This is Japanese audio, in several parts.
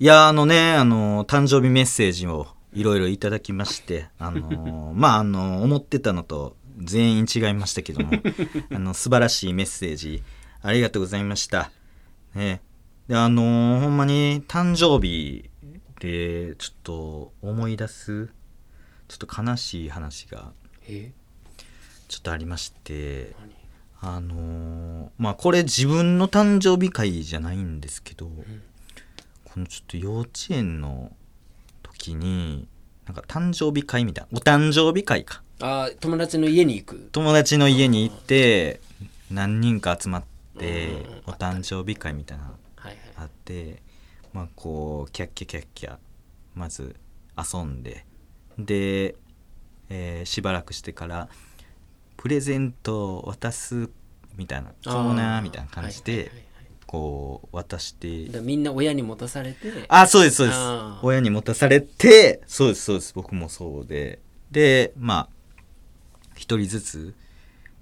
いや、あのね、あの、誕生日メッセージをいろいろいただきまして、あの、まあ、あの、思ってたのと全員違いましたけども、あの、素晴らしいメッセージ、ありがとうございました。ね。で、あの、ほんまに誕生日で、ちょっと思い出す、ちょっと悲しい話がえ？ちょっとありまして、何？あのまあこれ自分の誕生日会じゃないんですけど、このちょっと幼稚園の時になんか誕生日会みたいなお誕生日会か。あー友達の家に行く。友達の家に行って何人か集まってうん。お誕生日会みたいなあってまあこうキャッキャキャッキャまず遊んでで、えーしばらくしてからプレゼントを渡すみたいな「かもな」みたいな感じでこう渡して。みんな親に持たされて。あそうですそうです。親に持たされてそうですそうです。僕もそうで。でまあ一人ずつ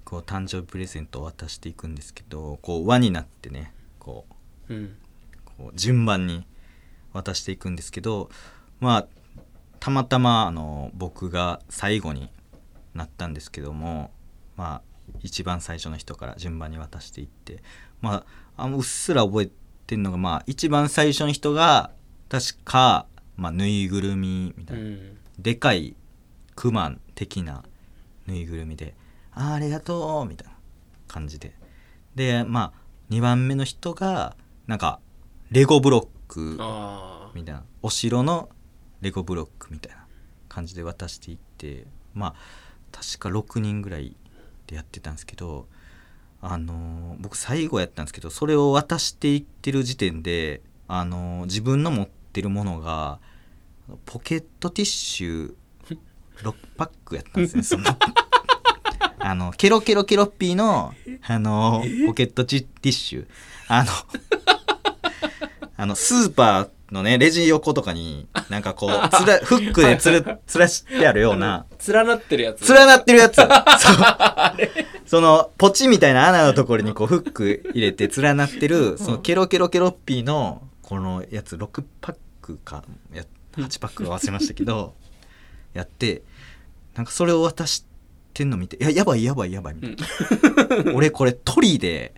こう誕生日プレゼントを渡していくんですけどこう輪になってねこううん。こう順番に渡していくんですけどまあたまたまあの僕が最後になったんですけどもまあ一番最初の人から順番に渡していってまああのうっすら覚えてんのがまあ一番最初の人が確か、まあ、ぬいぐるみみたいな、うん。でかいクマ的なぬいぐるみで「あーありがとう」みたいな感じで。でまあ2番目の人がなんかレゴブロックあみたいなお城のレゴブロックみたいな感じで渡していってまあ確か6人ぐらいでやってたんですけどあのー僕最後やったんですけどそれを渡していってる時点であのー自分の持ってるものがポケットティッシュ6パックやったんですね。そのあのケロケロケロッピーのあのーポケットティッシュ。あのあの、スーパーのね、レジ横とかに、なんかこう、つら、フックでつる、つらしてあるような、連なってるやつ？連なってるやつ。そう。その、ポチみたいな穴のところにこう、フック入れて連なってる、その、ケロケロケロッピーの、このやつ、6パックか、や8パック忘れましたけど、やって、なんかそれを渡してんの見て、いや、やばいやばいやばい、みたいな。俺これ鳥で、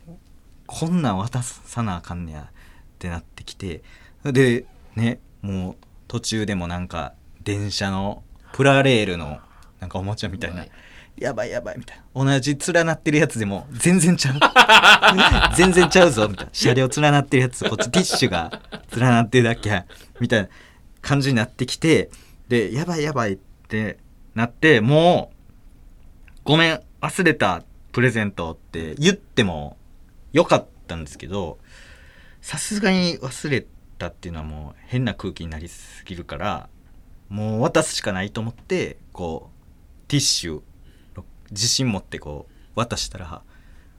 こんなん渡さなあかんねやってなってきてでねもう途中でもなんか電車のプラレールのなんかおもちゃみたいな、はいやばいやばいみたいな。同じ連なってるやつでも全然ちゃう。全然ちゃうぞみたいな。車両連なってるやつこっちティッシュが連なってるだけみたいな感じになってきてでやばいやばいってなってもうごめん忘れたプレゼントって言ってもよかったんですけどさすがに忘れたっていうのはもう変な空気になりすぎるからもう渡すしかないと思ってこうティッシュ自信持ってこう渡したら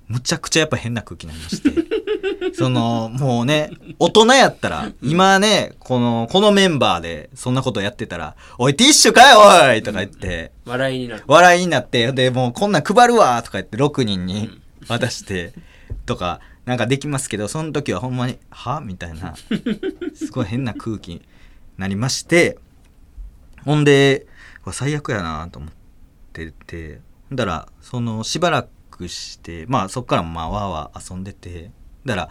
むちゃくちゃやっぱ変な空気になりまして そのもうね大人やったら今ねこのこのメンバーでそんなことやってたら「おいティッシュかよおい!」とか言って笑いになる笑いになってでもうこんなん配るわとか言って6人に渡してとかなんかできますけどその時はほんまに「は?」みたいなすごい変な空気になりましてほんで最悪やなと思っててだらそのしばらくしてまあそっからもまあわーわー遊んでてだから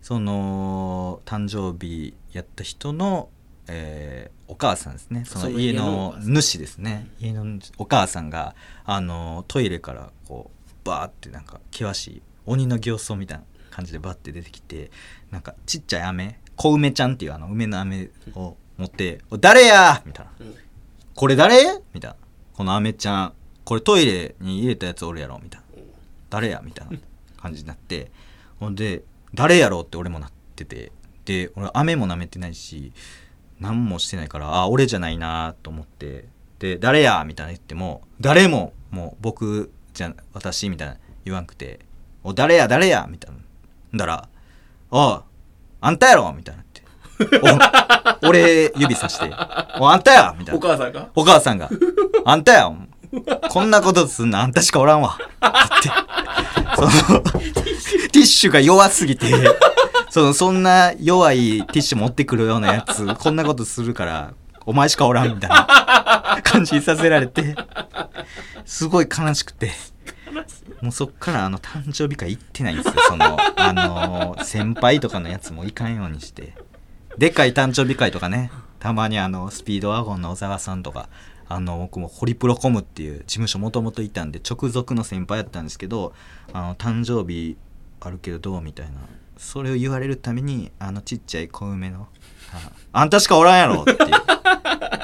その誕生日やった人の、えーお母さんですね。その家の主ですね。家のお母さんがあのトイレからこうバーってなんか険しい鬼の形相みたいな感じでバーって出てきてなんかちっちゃい飴小梅ちゃんっていうあの梅の飴を持って「お誰や!」みたいな。うん「これ誰?」みたいな「この飴ちゃんこれトイレに入れたやつおるやろ」みたいな「誰や?」みたいな感じになってほんで「誰やろ?」って俺もなっててで俺飴も舐めてないし何もしてないからあ俺じゃないなと思ってで「誰や?」みたいな言っても誰ももう僕じゃ私みたいな言わんくて「お誰や誰や?」みたいなだら「おいあんたやろ!」みたいになってお俺指さして「おあんたや!」みたいおな母さんが？お母さんが「あんたやこんなことすんのあんたしかおらんわ」って。そのティッシュが弱すぎて。そのそんな弱いティッシュ持ってくるようなやつこんなことするからお前しかおらんみたいな。感じにさせられて。すごい悲しくて。もうそっからあの誕生日会行ってないんですよ。そのあの先輩とかのやつも行かんようにして。でかい誕生日会とかね。たまにあのスピードワゴンの小沢さんとかあの僕もホリプロコムっていう事務所もともといたんで直属の先輩やったんですけどあの誕生日あるけどどうみたいな。それを言われるためにあのちっちゃい小梅の「あんたしかおらんやろ」っていう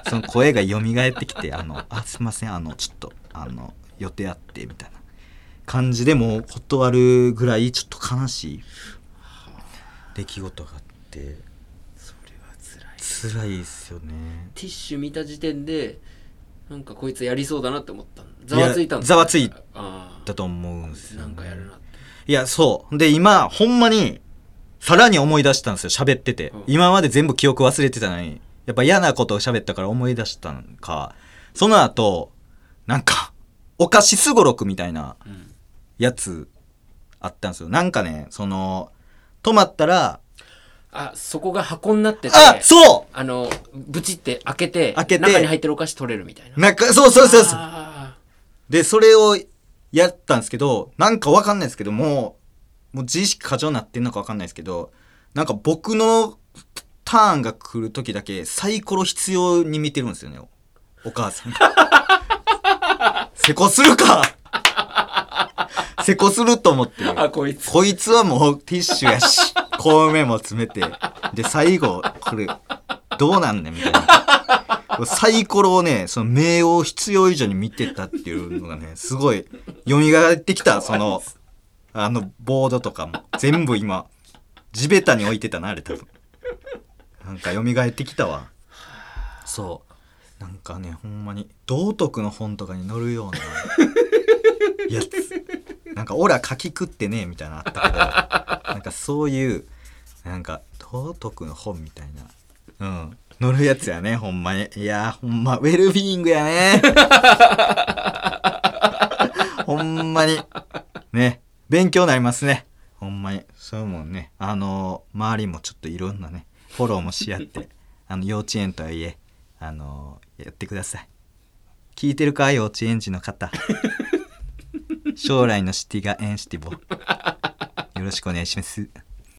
その声が蘇ってきて「あのあすいませんあのちょっとあの予定あって」みたいな感じでもう断るぐらいちょっと悲しい出来事があって。辛いですよね。ティッシュ見た時点でなんかこいつやりそうだなって思ったの。ざわついたんざわついあだと思うんですあよ、なんかやるないやそう。で今ほんまにさらに思い出したんですよ。喋ってて、うん。今まで全部記憶忘れてたのにやっぱ嫌なことを喋ったから思い出したんか。その後なんかお菓子すごろくみたいなうん。やつあったんですよ。なんかねその止まったらあそこが箱になっててあそう。あのブチって開けて開けて。中に入ってるお菓子取れるみたいな。なんかそうそうそうそう。あでそれをやったんですけどなんかわかんないですけどもうもう自意識過剰になってんのかわかんないですけどなんか僕のターンが来る時だけサイコロ必要に見てるんですよねお母さん。が せこするか。せこすると思って。ーあこいつ。こいつはもうティッシュやし小梅も詰めてで最後これどうなんねんみたいな。サイコロをねその目を必要以上に見てたっていうのがねすごい蘇ってきたそのあのボードとかも。全部今地べたに置いてたなあれ多分。なんか蘇ってきたわ。そう。なんかねほんまに道徳の本とかに載るようなやつ。なんか「オラ書き食ってね」みたいなのあったけどなんかそういうなんか道徳の本みたいな。うん。乗るやつやねほんまに。いやーほんまウェルビーイングやね。ほんまに。ね。勉強になりますね。ほんまに。そういうもんね。あのー周りもちょっといろんなねフォローもし合って あの幼稚園とはいえあのーやってください。聞いてるか？幼稚園児の方。将来のシティがエンシティボよろしくお願いします。